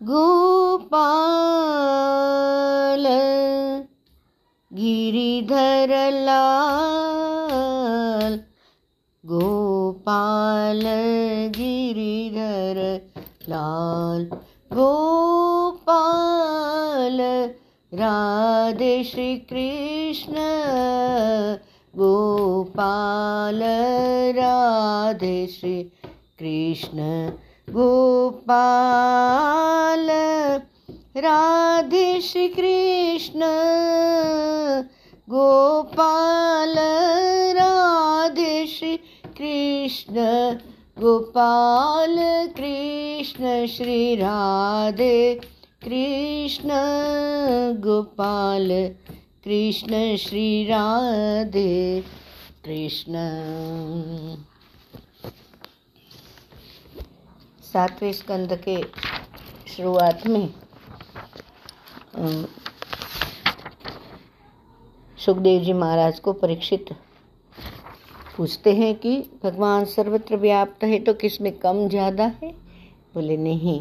गोपाल गिरिधर लाल, गोपाल गिरिधर लाल, गोपाल राधे श्री कृष्ण गोपाल राधे श्री कृष्ण गोपाल राधे श्री कृष्ण गोपाल राधे श्री कृष्ण गोपाल कृष्ण श्री राधे कृष्ण। गोपाल कृष्ण श्री राधे कृष्ण। सातवें स्कंद के शुरुआत में सुखदेव जी महाराज को परीक्षित पूछते हैं कि, भगवान सर्वत्र व्याप्त है तो किसमें कम ज़्यादा है? बोले, नहीं।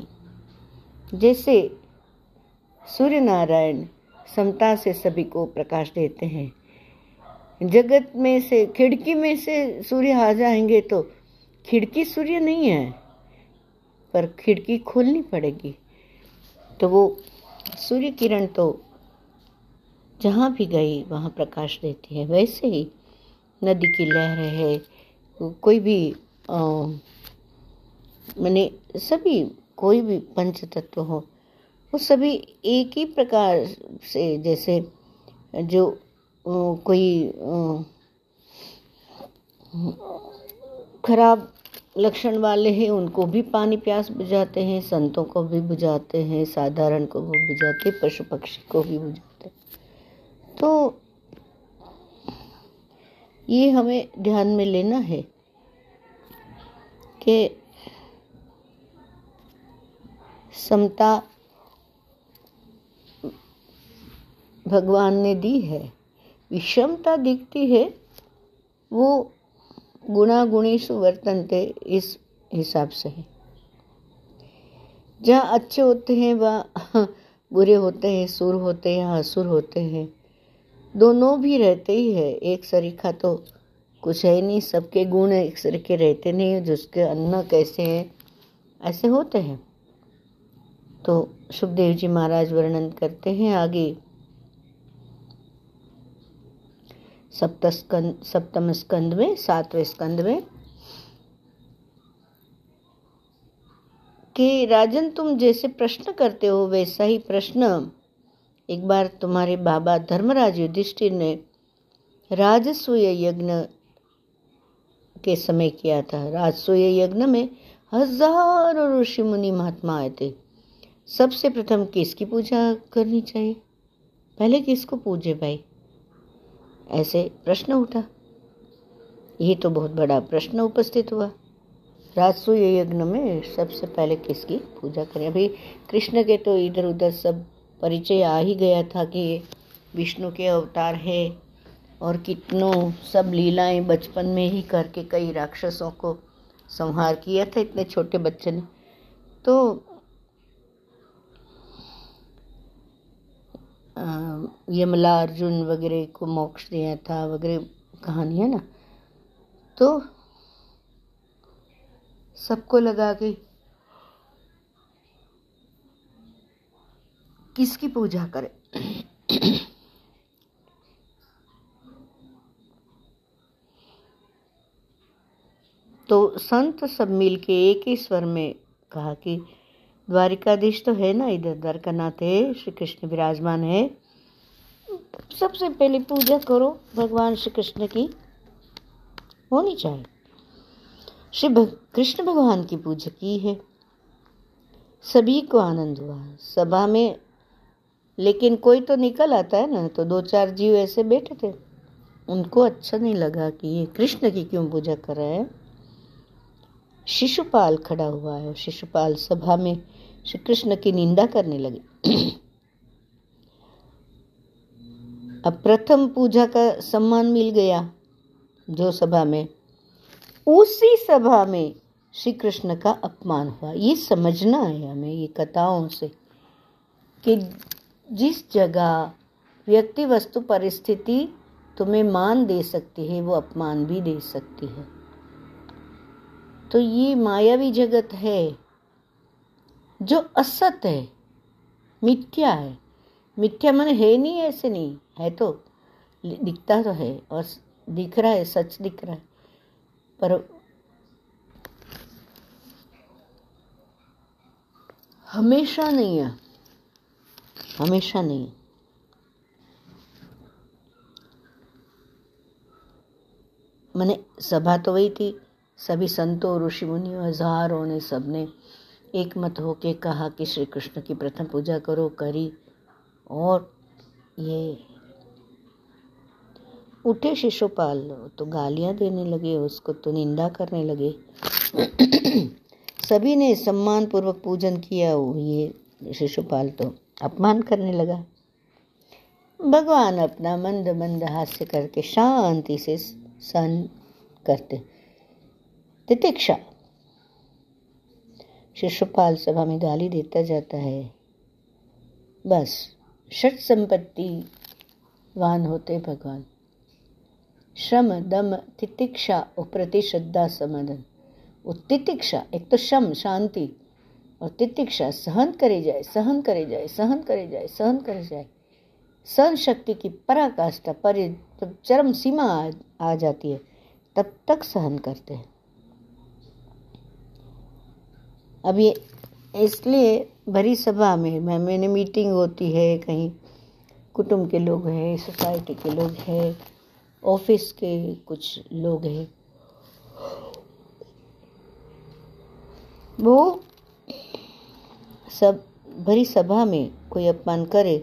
जैसे सूर्य नारायण समता से सभी को प्रकाश देते हैं, जगत में से, खिड़की में से सूर्य आ जाएँगे तो खिड़की सूर्य नहीं है, पर खिड़की खोलनी पड़ेगी। तो वो सूर्य किरण तो जहाँ भी गई, वहाँ प्रकाश देती है। वैसे ही नदी की लहर है, कोई भी मैंने सभी, कोई भी पंच तत्व हो, वो सभी एक ही प्रकार से, जैसे जो कोई खराब लक्षण वाले हैं, उनको भी पानी प्यास बुझाते हैं, संतों को भी बुझाते हैं, साधारण को भी बुझाते हैं, पशु पक्षी को भी बुझाते तो ये हमें ध्यान में लेना है कि समता भगवान ने दी है। विषमता दिखती है, वो गुणागुणी सुवर्तनते इस हिसाब से है। जहाँ अच्छे होते हैं, वह बुरे होते हैं, सुर होते हैं, असुर होते हैं। दोनों भी रहते ही है। एक सरीखा तो कुछ है नहीं। सबके गुण एक सरीके रहते नहीं जिसके अन्न कैसे हैं, ऐसे होते हैं। तो सुखदेव जी महाराज वर्णन करते हैं, आगे सप्तम स्कंद में सातवें स्कंद में, कि राजन तुम जैसे प्रश्न करते हो, वैसा ही प्रश्न एक बार तुम्हारे बाबा धर्मराज युधिष्ठिर ने राजसूय यज्ञ के समय किया था। राजसूय यज्ञ में हज़ारों ऋषि मुनि महात्मा आए थे। सबसे प्रथम किसकी पूजा करनी चाहिए? पहले किसको पूजे भाई? ऐसे प्रश्न उठा। ये तो बहुत बड़ा प्रश्न उपस्थित हुआ। राजसूय यज्ञ में सबसे पहले किसकी पूजा करें? अभी कृष्ण के तो इधर उधर सब परिचय आ ही गया था कि विष्णु के अवतार है और कितनों सब लीलाएँ बचपन में ही करके कई राक्षसों को संहार किया था इतने छोटे बच्चे ने। तो यमला, अर्जुन वगैरह को मोक्ष दिया था, वगैरह कहानी है ना। तो सबको लगा कि किसकी पूजा करें? तो संत सब मिल के एक ही स्वर में कहा कि द्वारिकाधीश तो है ना इधर द्वारकानाथ है श्री कृष्ण विराजमान है। सबसे पहले पूजा करो भगवान श्री कृष्ण की। होनी चाहिए। श्री भग, कृष्ण भगवान की पूजा की है। सभी को आनंद हुआ। सभा में लेकिन कोई तो निकल आता है ना तो दो चार जीव ऐसे बैठे थे। उनको अच्छा नहीं लगा कि ये कृष्ण की क्यों पूजा कर रहे हैं। शिशुपाल खड़ा हुआ है और शिशुपाल सभा में श्री कृष्ण की निंदा करने लगे। अब प्रथम पूजा का सम्मान मिल गया जो सभा में। उसी सभा में श्री कृष्ण का अपमान हुआ। ये समझना है हमें, ये कथाओं से, कि जिस जगह व्यक्ति वस्तु परिस्थिति तुम्हें मान दे सकती है, वो अपमान भी दे सकती है। तो ये मायावी जगत है, जो असत है, मिथ्या है। मिथ्या मन है नहीं, ऐसे नहीं, है तो दिखता तो है, और दिख रहा है, सच दिख रहा है, पर हमेशा नहीं है, हमेशा नहीं मैंने सभा तो वही थी सभी संतों ऋषि मुनियों, हज़ारों ने सबने एक मत होके कहा कि श्री कृष्ण की प्रथम पूजा करो, करी और ये उठे शिशुपाल तो गालियाँ देने लगे, उसको तो निंदा करने लगे। सभी ने सम्मान पूर्वक पूजन किया, ये शिशुपाल तो अपमान करने लगा। भगवान अपना मंद मंद हास्य करके शांति से सहन करते तितिक्षा शिशुपाल सभा में गाली देता जाता है। बस षट संपत्ति वान होते भगवान। श्रम दम तितिक्षा और प्रतिश्रद्धा समाधान वो तितिक्षा एक तो शम शांति। और तितिक्षा सहन करे जाए सहन करे जाए सहन करे जाए सहन करे जाए। सहन शक्ति की पराकाष्ठा पर चरम सीमा आ, आ जाती है तब तक सहन करते हैं। अब ये इसलिए भरी सभा में, मैं, मैंने मीटिंग होती है कहीं, कुटुंब के लोग हैं सोसाइटी के लोग हैं ऑफ़िस के कुछ लोग हैं। वो सब, भरी सभा में कोई अपमान करे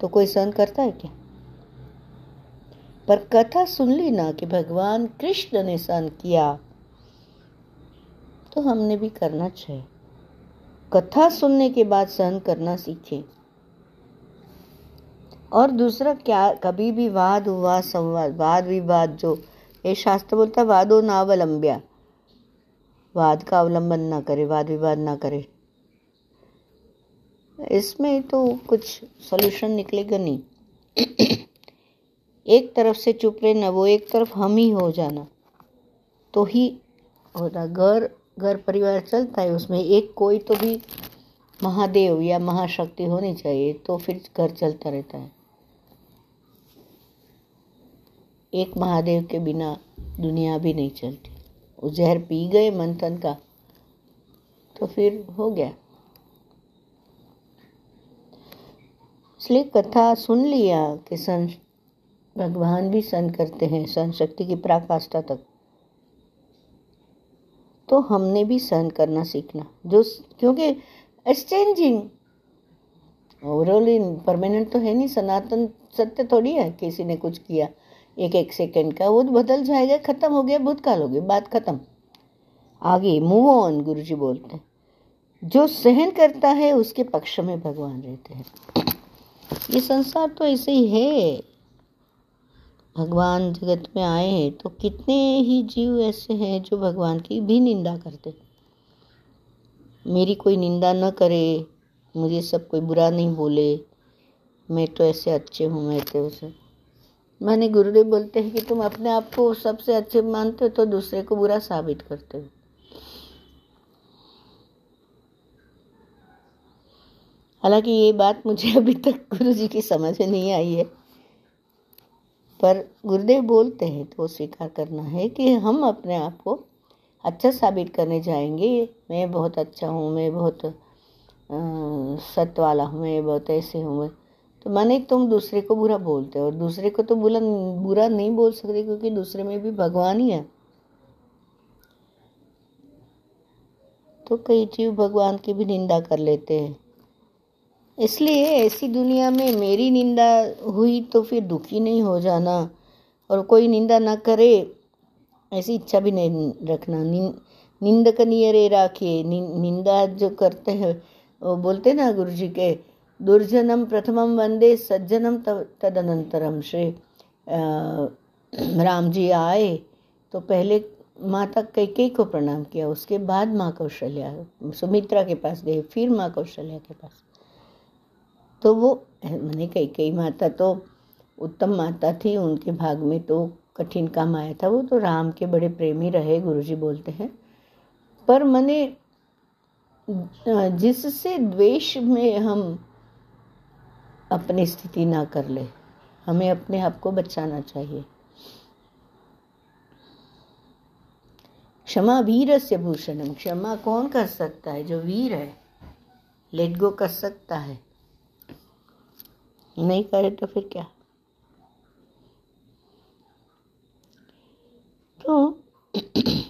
तो कोई सहन करता है क्या? पर कथा सुन ली ना कि भगवान कृष्ण ने सहन किया। तो हमने भी करना चाहिए कथा सुनने के बाद सहन करना सीखें। और दूसरा, क्या कभी भी वाद हुआ, संवाद, वाद विवाद जो, ये शास्त्र बोलता वादो नावलंब्या। वाद का अवलंबन ना करे, वाद विवाद ना करे। इसमें तो कुछ सॉल्यूशन निकलेगा नहीं। एक तरफ़ से चुप रहना, वो एक तरफ़ हम ही हो जाना। तो ही होता घर घर परिवार चलता है, उसमें एक कोई तो भी महादेव या महाशक्ति होनी चाहिए तो फिर घर चलता रहता है। एक महादेव के बिना दुनिया भी नहीं चलती। वो जहर पी गए मंथन का तो फिर हो गया। इसलिए कथा सुन लिया कि सन भगवान भी सन करते हैं सन शक्ति की पराकाष्ठा तक। तो हमने भी सहन करना सीखना। जो क्योंकि एक्सचेंजिंग ओवरऑल इन परमानेंट तो है नहीं, सनातन सत्य थोड़ी है, किसी ने कुछ किया, एक एक सेकंड का, वो बदल जाएगा, ख़त्म हो गया, भूतकाल हो गया, बात ख़त्म। आगे मूव ऑन गुरु जी बोलते हैं। जो सहन करता है, उसके पक्ष में भगवान रहते हैं। ये संसार तो ऐसे ही है। भगवान जगत में आए हैं तो कितने ही जीव ऐसे हैं जो भगवान की भी निंदा करते मेरी कोई निंदा न करे, मुझे सब कोई बुरा नहीं बोले, मैं तो ऐसे अच्छे हूँ, मैं तो ऐसे। माने गुरुदेव बोलते हैं कि तुम अपने आप को सबसे अच्छे मानते हो तो दूसरे को बुरा साबित करते हो। हालाँकि ये बात मुझे अभी तक गुरु जी की समझ नहीं आई है। पर गुरुदेव बोलते हैं तो स्वीकार करना है कि हम अपने आप को अच्छा साबित करने जाएँगे। मैं बहुत अच्छा हूँ, मैं बहुत सत्य वाला हूँ, मैं बहुत ऐसे हूँ। तो माने तुम दूसरे को बुरा बोलते हो, और दूसरे को तो बुरा बुरा नहीं बोल सकते क्योंकि दूसरे में भी भगवान ही है। तो कई जीव भगवान की भी निंदा कर लेते हैं। इसलिए ऐसी दुनिया में मेरी निंदा हुई तो फिर दुखी नहीं हो जाना और कोई निंदा ना करे, ऐसी इच्छा भी नहीं रखना। निंदक नियरे राखिए निंदा जो करते हैं, वो बोलते ना गुरु जी के, दुर्जनम प्रथमम वंदे सज्जनम तदनंतरम श्री राम जी आए तो पहले माता कैकेयी को प्रणाम किया, उसके बाद माँ कौशल्या, सुमित्रा के पास गए, फिर माँ कौशल्या के पास। तो वो मैंने कई कई माता तो उत्तम माता थी, उनके भाग में तो कठिन काम आया था, वो तो राम के बड़े प्रेमी रहे, गुरुजी बोलते हैं। पर मैंने जिससे द्वेष में हम अपनी स्थिति ना कर ले, हमें अपने आप को बचाना चाहिए। क्षमा वीर से भूषणम, क्षमा कौन कर सकता है? जो वीर है लेट गो कर सकता है। नहीं करे तो फिर क्या? तो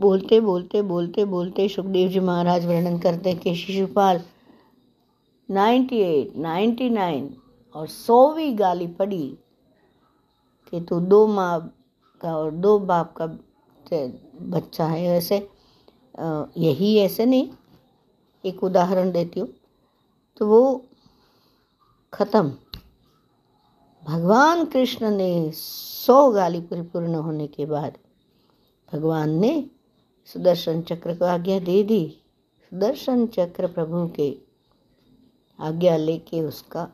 बोलते बोलते बोलते बोलते सुखदेव जी महाराज वर्णन करते हैं कि Shishupal ninety eight ninety nine और सौवीं गाली पड़ी कि तू दो माँ का और दो बाप का बच्चा है। ऐसे यही ऐसे नहीं, एक उदाहरण देती हूँ। तो वो ख़त्म। भगवान कृष्ण ने सौ गाली परिपूर्ण होने के बाद भगवान ने सुदर्शन चक्र को आज्ञा दे दी। सुदर्शन चक्र प्रभु के आज्ञा लेके उसका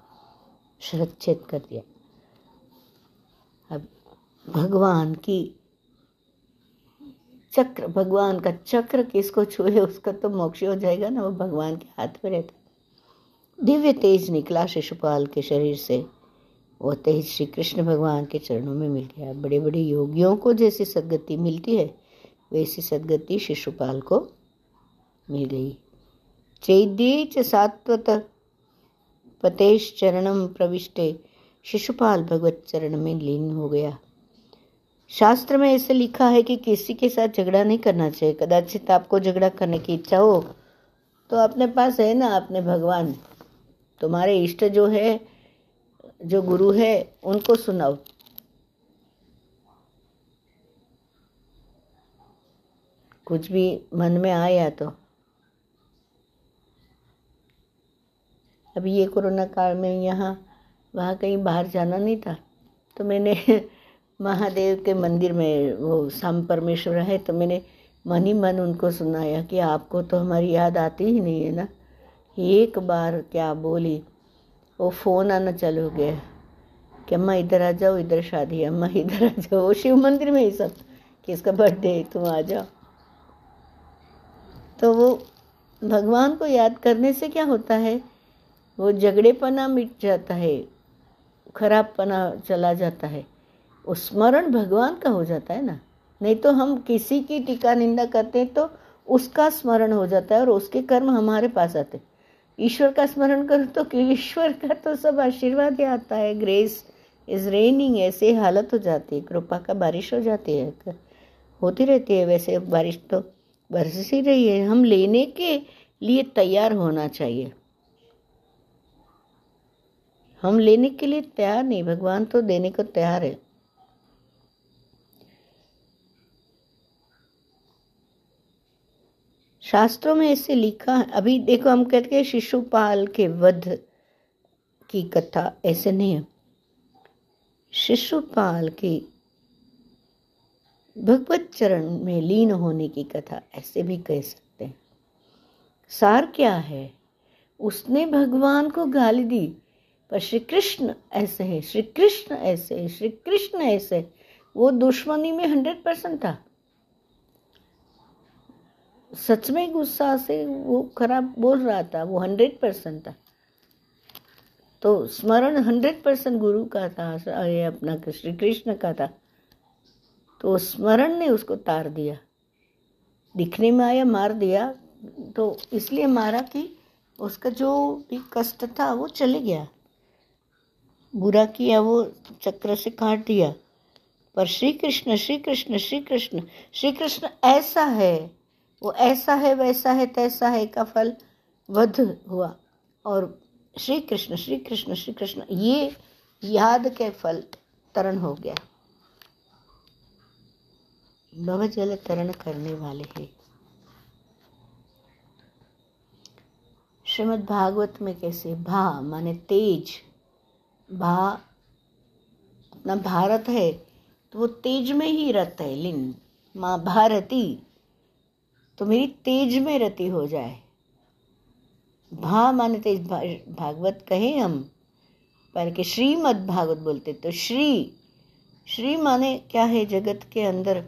सुरक्षित कर दिया। अब भगवान की चक्र, भगवान का चक्र किसको छुए उसका तो मोक्ष हो जाएगा ना, वो भगवान के हाथ में रहता दिव्य तेज निकला शिशुपाल के शरीर से। वह तेज श्री कृष्ण भगवान के चरणों में मिल गया। बड़े बड़े योगियों को जैसी सदगति मिलती है, वैसी सदगति शिशुपाल को मिल गई। चैद्य च सात्वत पतेश चरणम प्रविष्टे। शिशुपाल भगवत चरण में लीन हो गया। शास्त्र में ऐसे लिखा है कि किसी के साथ झगड़ा नहीं करना चाहिए। कदाचित आपको झगड़ा करने की इच्छा हो तो अपने पास है ना, अपने भगवान। तुम्हारे इष्ट जो है, जो गुरु है, उनको सुनाओ। कुछ भी मन में आया तो। अभी ये कोरोना काल में यहाँ, वहाँ कहीं बाहर जाना नहीं था तो मैंने महादेव के मंदिर में, वो शाम परमेश्वर है तो मैंने मन ही मन उनको सुनाया कि आपको तो हमारी याद आती ही नहीं है ना। एक बार क्या बोली? वो फ़ोन आना चालू हो गया। कि अम्मा इधर आ जाओ, इधर शादी अम्मा इधर आ जाओ। वो शिव मंदिर में ही सब कि इसका बर्थडे है, तुम आ जाओ। तो वो भगवान को याद करने से क्या होता है? वो झगड़ेपना मिट जाता है खराब पना चला जाता है। स्मरण भगवान का हो जाता है ना। नहीं तो हम किसी की टीका निंदा करते हैं तो उसका स्मरण हो जाता है और उसके कर्म हमारे पास आते ईश्वर का स्मरण करो तो ईश्वर का तो सब आशीर्वाद ही आता है। ग्रेस इज़ रेनिंग ऐसे हालत हो जाती है। कृपा का बारिश हो जाती है। होती रहती है वैसे बारिश तो बरस ही रही है। हम लेने के लिए तैयार होना चाहिए। हम लेने के लिए तैयार नहीं। भगवान तो देने को तैयार है। शास्त्रों में ऐसे लिखा है। अभी देखो, हम कहते हैं शिशुपाल के वध की कथा, ऐसे नहीं है। शिशुपाल के भगवत चरण में लीन होने की कथा, ऐसे भी कह सकते हैं। सार क्या है? उसने भगवान को गाली दी, पर श्री कृष्ण ऐसे है श्री कृष्ण ऐसे है श्री कृष्ण ऐसे वो दुश्मनी में हंड्रेड परसेंट था। सच में गुस्सा से वो खराब बोल रहा था, वो हंड्रेड परसेंट था। तो स्मरण हंड्रेड परसेंट गुरु का था, ये अपना श्री कृष्ण का था। तो स्मरण ने उसको तार दिया। दिखने में आया, मार दिया। तो इसलिए मारा कि उसका जो भी कष्ट था, वो चले गया। बुरा किया, वो चक्र से काट दिया। पर श्री कृष्ण श्री कृष्ण श्री कृष्ण श्री कृष्ण ऐसा है। वो ऐसा है, वैसा है, तैसा है का फल वध हुआ। और श्री कृष्ण श्री कृष्ण श्री कृष्ण ये याद के फल तरण हो गया। भव जल तरण करने वाले हैं। श्रीमद् भागवत में कैसे? भा माने तेज। भा अपना भारत है तो वो तेज में ही रत है, लिंग। माँ भारती। तो मेरी तेज में रति हो जाए। भा माने तेज भा, भागवत कहे हम पर के श्रीमद भागवत बोलते तो श्री श्री माने क्या है जगत के अंदर?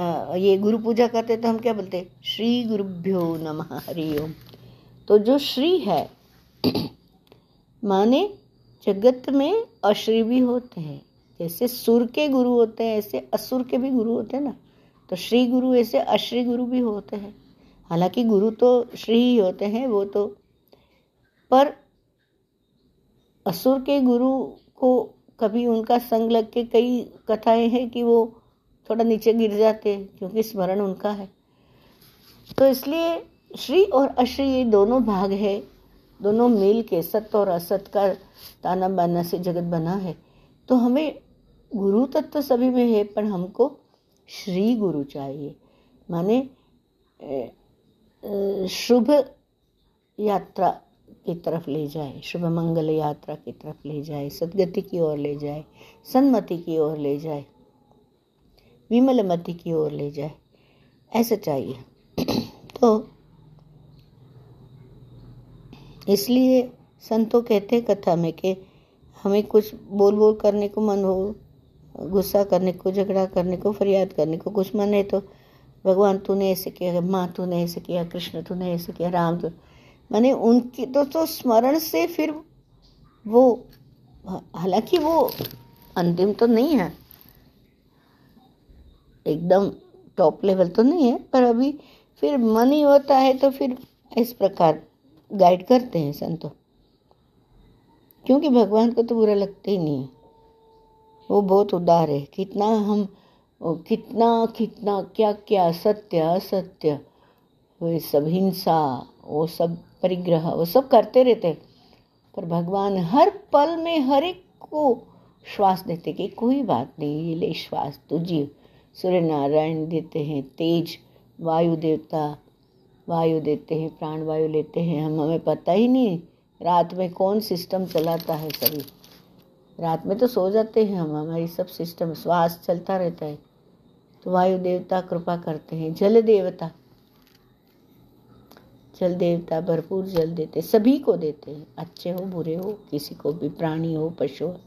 आ, ये गुरु पूजा करते तो हम क्या बोलते? श्री गुरुभ्यो नमः हरि ओम। तो जो श्री है माने जगत में अश्री भी होते हैं जैसे सुर के गुरु होते हैं ऐसे असुर के भी गुरु होते हैं ना। तो श्री गुरु ऐसे अश्री गुरु भी होते हैं। हालाँकि गुरु तो श्री ही होते हैं, वो तो। पर असुर के गुरु को कभी उनका संग लग के कई कथाएँ हैं कि वो थोड़ा नीचे गिर जाते हैं, क्योंकि स्मरण उनका है। तो इसलिए श्री और अश्री ये दोनों भाग है, दोनों मिल के सत्य और असत का ताना बाना से जगत बना है। तो हमें गुरु तत्व तो सभी में है, पर हमको श्री गुरु चाहिए। माने शुभ यात्रा की तरफ़ ले जाए, शुभ मंगल यात्रा की तरफ़ ले जाए, सदगति की ओर ले जाए, सन्मति की ओर ले जाए विमलमति की ओर ले जाए, ऐसा चाहिए। तो इसलिए संतों कहते कथा में कि हमें कुछ बोल बोल करने को मन हो गुस्सा करने को, झगड़ा करने को, फरियाद करने को कुछ मन है तो भगवान तूने ऐसे किया, माँ तूने ऐसे किया, कृष्ण तूने ऐसे किया, राम तू मैंने उनकी तो तो स्मरण से फिर वो, हालाँकि वो अंतिम तो नहीं है। एकदम टॉप लेवल तो नहीं है, पर अभी फिर मन ही होता है तो फिर इस प्रकार गाइड करते हैं संतों। क्योंकि भगवान को तो बुरा लगता ही नहीं वो बहुत उदार है। कितना हम, कितना कितना, क्या क्या, सत्य, असत्य, वो सब हिंसा, वो सब परिग्रह, वो सब करते रहते पर भगवान हर पल में हर एक को श्वास देते कि कोई बात नहीं, ये ले श्वास तो जीव सूर्य नारायण देते हैं, तेज वायु देवता, वायु देते हैं, प्राण वायु लेते हैं। हम, हमें पता ही नहीं, रात में कौन सिस्टम चलाता है सभी रात में तो सो जाते हैं हम, हमारी सब सिस्टम श्वास चलता रहता है। तो वायु देवता कृपा करते हैं, जल देवता। जल देवता भरपूर जल देते सभी को देते हैं। अच्छे हो, बुरे हो, किसी को भी, प्राणी हो, पशु हो।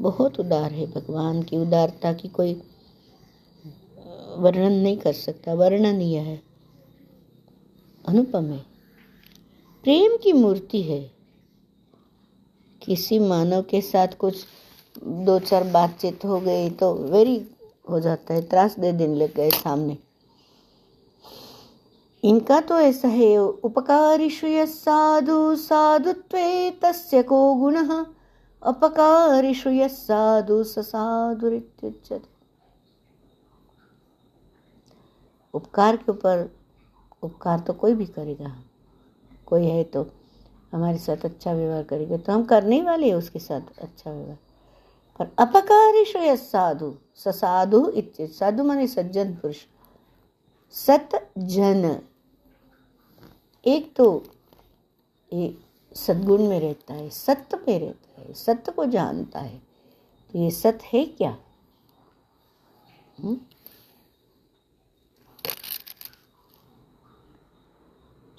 बहुत उदार है भगवान की उदारता की कोई वर्णन नहीं कर सकता। वर्णनीय है। अनुपम है। प्रेम की मूर्ति है। किसी मानव के साथ कुछ दो चार बातचीत हो गई तो वेरी हो जाता है, त्रास दे दिन लग गए सामने। इनका तो ऐसा है, उपकारिषु साधु, साधुत्वे तस्य को गुण। अपकारिषु साधु, स साधुरित्युच्यते। उपकार के ऊपर, उपकार तो कोई भी करेगा। कोई है तो हमारे साथ अच्छा व्यवहार करेगा। तो हम करने वाले हैं उसके साथ अच्छा व्यवहार। पर अपकारिश साधु? ससाधु इत साधु माने सज्जन पुरुष। सत जन एक तो ये सद्गुण में रहता है, सत्य में रहता है, सत्य को जानता है। तो ये सत्य है क्या? हुँ?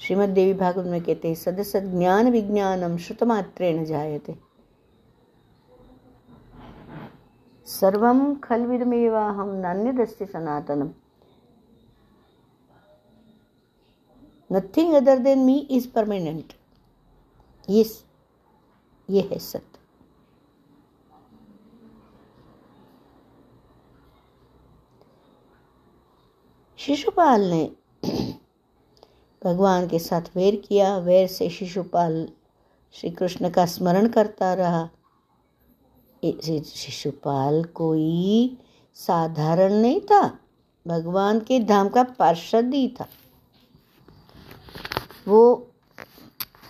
श्रीमद देवी भागवत में कहते हैं सदस्य ज्ञान विज्ञानम श्रुतमात्रेण जायते। खलविदमेवा हम नान्यदस्ति सनातनम। Nothing other than me is permanent yes ये है सत्य। शिशुपाल ने भगवान के साथ वैर किया। वैर से शिशुपाल श्री कृष्ण का स्मरण करता रहा। शिशुपाल कोई साधारण नहीं था। भगवान के धाम का पार्षद ही था। वो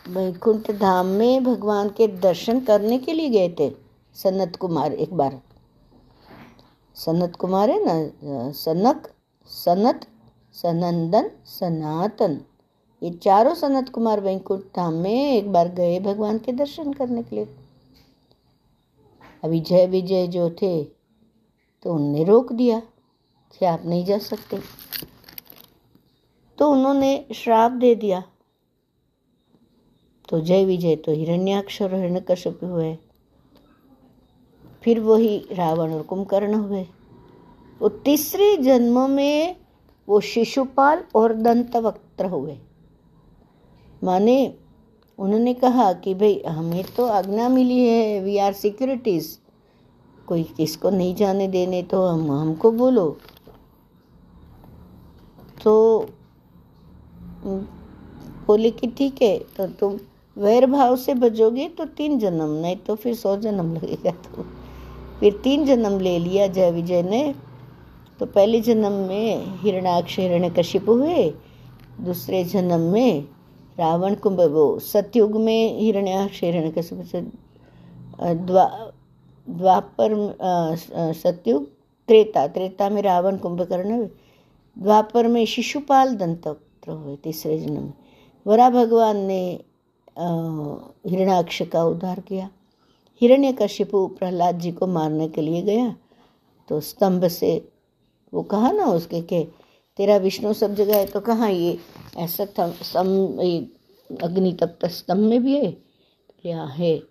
वैकुंठ धाम में भगवान के दर्शन करने के लिए गए थे। सनत कुमार एक बार। सनत कुमार है ना? सनक, सनत, सनंदन, सनातन। ये चारों सनत कुमार वैकुंठ धाम में एक बार गए भगवान के दर्शन करने के लिए। अभी जय विजय जो थे तो उनने रोक दिया कि आप नहीं जा सकते। तो उन्होंने श्राप दे दिया। तो जय विजय तो हिरण्याक्ष और हिरण्यकश्यप हुए। फिर वही रावण और कुंभकर्ण हुए। वो तीसरे जन्म में वो शिशुपाल और दंतवक्त्र हुए। माने, उन्होंने कहा कि भाई, हमें तो आज्ञा मिली है वी आर सिक्योरिटीज कोई किसको नहीं जाने देने तो हम, हमको बोलो। तो बोले कि ठीक है तो तुम वैर भाव से बजोगे तो तीन जन्म, नहीं तो फिर सौ जन्म लगेगा तो। फिर तीन जन्म ले लिया जय विजय ने। तो पहले जन्म में हिरणाक्ष हिरण्य कशिप हुए, दूसरे जन्म में रावण कुंभ, वो सतयुग में हिरण्याक्ष हिरण्य कशिप द्वा, द्वापर सतयुग, त्रेता त्रेता में रावण कुंभकर्ण द्वापर में शिशुपाल दंतवक्त्र हुए तीसरे जन्म में। वरा भगवान ने हिरणाक्ष का उद्धार किया। हिरण्य कशिपु प्रहलाद जी को मारने के लिए गया। तो स्तंभ से, वो कहा ना उसके के तेरा विष्णु सब जगह है तो कहाँ ये? ऐसा स्तंभ अग्नि तब तक स्तंभ में भी है? क्या है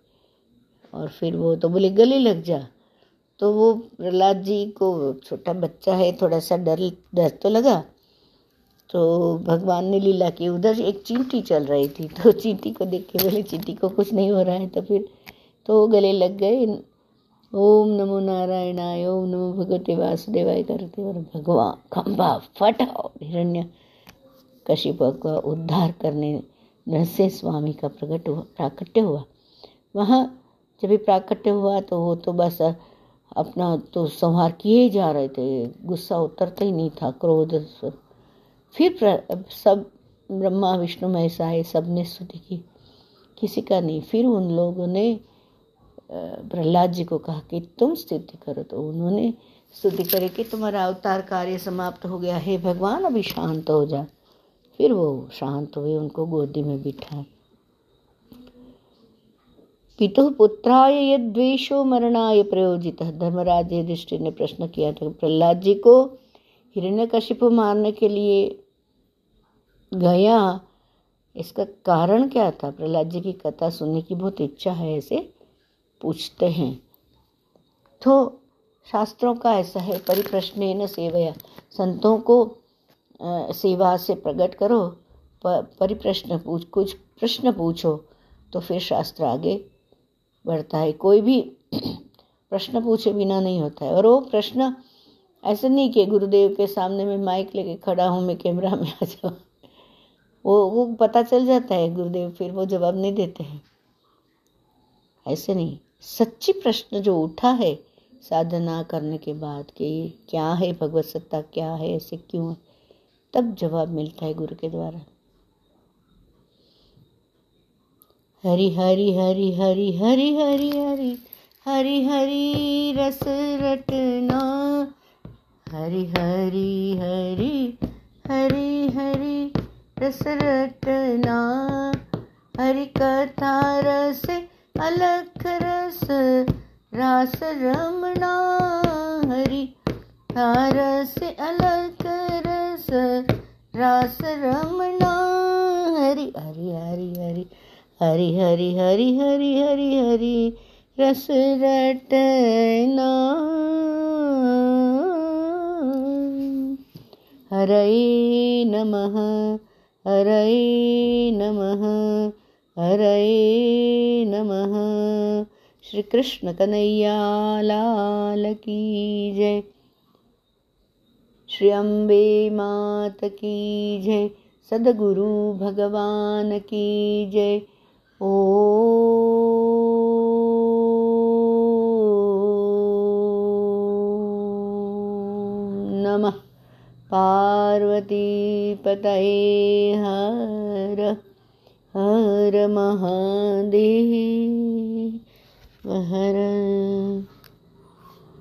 और फिर वो तो बोले, गले लग जा। तो वो प्रहलाद जी को, छोटा बच्चा है, थोड़ा सा डर डर तो लगा। तो भगवान ने लीला की, उधर एक चींटी चल रही थी। तो चींटी को देख के बोले, चींटी को कुछ नहीं हो रहा है तो फिर तो गले लग गए। ओम नमो नारायणाय, ओम नमो भगवते वासुदेवाय, करते और भगवान खंभा फटा हिरण्य कशिप का उद्धार करने नरसिंह स्वामी का प्रकट हुआ, प्राकट्य हुआ। वहाँ जब भी प्राकट्य हुआ तो वो तो बस अपना तो संहार किए जा रहे थे, गुस्सा उतरता ही नहीं था, क्रोध फिर सब ब्रह्मा, विष्णु, महेश आए सबने स्तुति की। किसी का नहीं, फिर उन लोगों ने प्रहलाद जी को कहा कि तुम स्तुति करो। तो उन्होंने स्तुति करे कि तुम्हारा अवतार कार्य समाप्त हो गया। हे भगवान, अभी शांत हो जा। फिर वो शांत हुए, उनको गोदी में बिठाए पितु पुत्राय यद्वेषो मरणाय प्रयोजित। धर्मराज युधिष्ठिर ने प्रश्न किया था प्रहलाद जी को हिरण्य हिरण्यकशिपु मारने के लिए गया। इसका कारण क्या था? प्रहलाद जी की कथा सुनने की बहुत इच्छा है ऐसे पूछते हैं। तो शास्त्रों का ऐसा है, परिप्रश्न न सेवया। संतों को सेवा से प्रकट करो परिप्रश्न पूछ, कुछ प्रश्न पूछो तो फिर शास्त्र आगे बढ़ता है। कोई भी प्रश्न पूछे बिना नहीं होता है। और वो प्रश्न ऐसे नहीं कि गुरुदेव के सामने मैं माइक लेके खड़ा हूँ, मैं कैमरा में आ जाऊँ। वो वो पता चल जाता है, गुरुदेव फिर वो जवाब नहीं देते हैं। ऐसे नहीं। सच्ची प्रश्न जो उठा है साधना करने के बाद कि क्या है भगवत सत्ता क्या है ऐसे क्यों है तब जवाब मिलता है गुरु के द्वारा हरि हरि हरि हरि हरि हरि हरि हरि हरि रस रटना हरि हरि हरि हरि हरि रस रटना हरि कथा रस अलख रस, रास रमणा हरि। रस अलख रस, रास रमणा हरि। हरि हरि हरि। हरि हरि हरि हरि हरि हरि। रस रटना हरये नमः हरये नमः हरये श्री कृष्ण कन्हैया लाल की जय। श्री अम्बे मात की जय। सदगुरु भगवान की जय। ओ नमः। पार्वती पतये हर हर महादेव। Mahara.